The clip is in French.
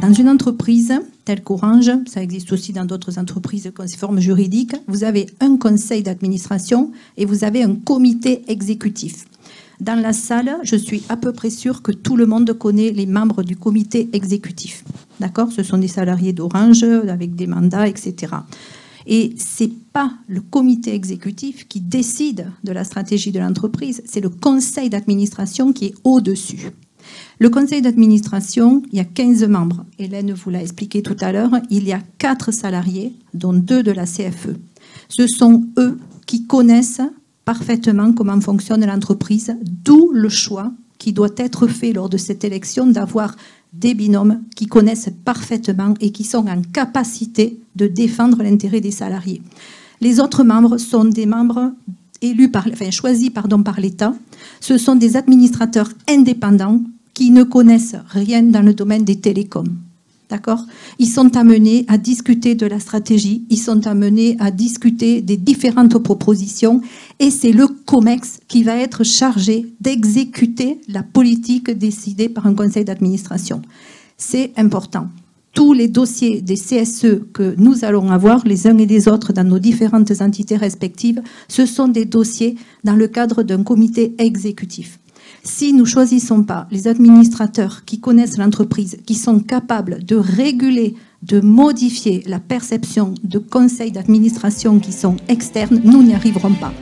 Dans une entreprise telle qu'Orange, ça existe aussi dans d'autres entreprises forme juridique, vous avez un conseil d'administration et vous avez un comité exécutif. Dans la salle, je suis à peu près sûre que tout le monde connaît les membres du comité exécutif. D'accord? Ce sont des salariés d'Orange avec des mandats, etc. Et c'est pas le comité exécutif qui décide de la stratégie de l'entreprise, c'est le conseil d'administration qui est au-dessus. Le conseil d'administration, il y a 15 membres. Hélène vous l'a expliqué tout à l'heure. Il y a 4 salariés, dont 2 de la CFE. Ce sont eux qui connaissent parfaitement comment fonctionne l'entreprise, d'où le choix qui doit être fait lors de cette élection d'avoir des binômes qui connaissent parfaitement et qui sont en capacité de défendre l'intérêt des salariés. Les autres membres sont des membres élus par, enfin, choisis par l'État. Ce sont des administrateurs indépendants qui ne connaissent rien dans le domaine des télécoms. D'accord? Ils sont amenés à discuter de la stratégie, ils sont amenés à discuter des différentes propositions et c'est le COMEX qui va être chargé d'exécuter la politique décidée par un conseil d'administration. C'est important. Tous les dossiers des CSE que nous allons avoir, les uns et les autres, dans nos différentes entités respectives, ce sont des dossiers dans le cadre d'un comité exécutif. Si nous ne choisissons pas les administrateurs qui connaissent l'entreprise, qui sont capables de réguler, de modifier la perception de conseils d'administration qui sont externes, nous n'y arriverons pas.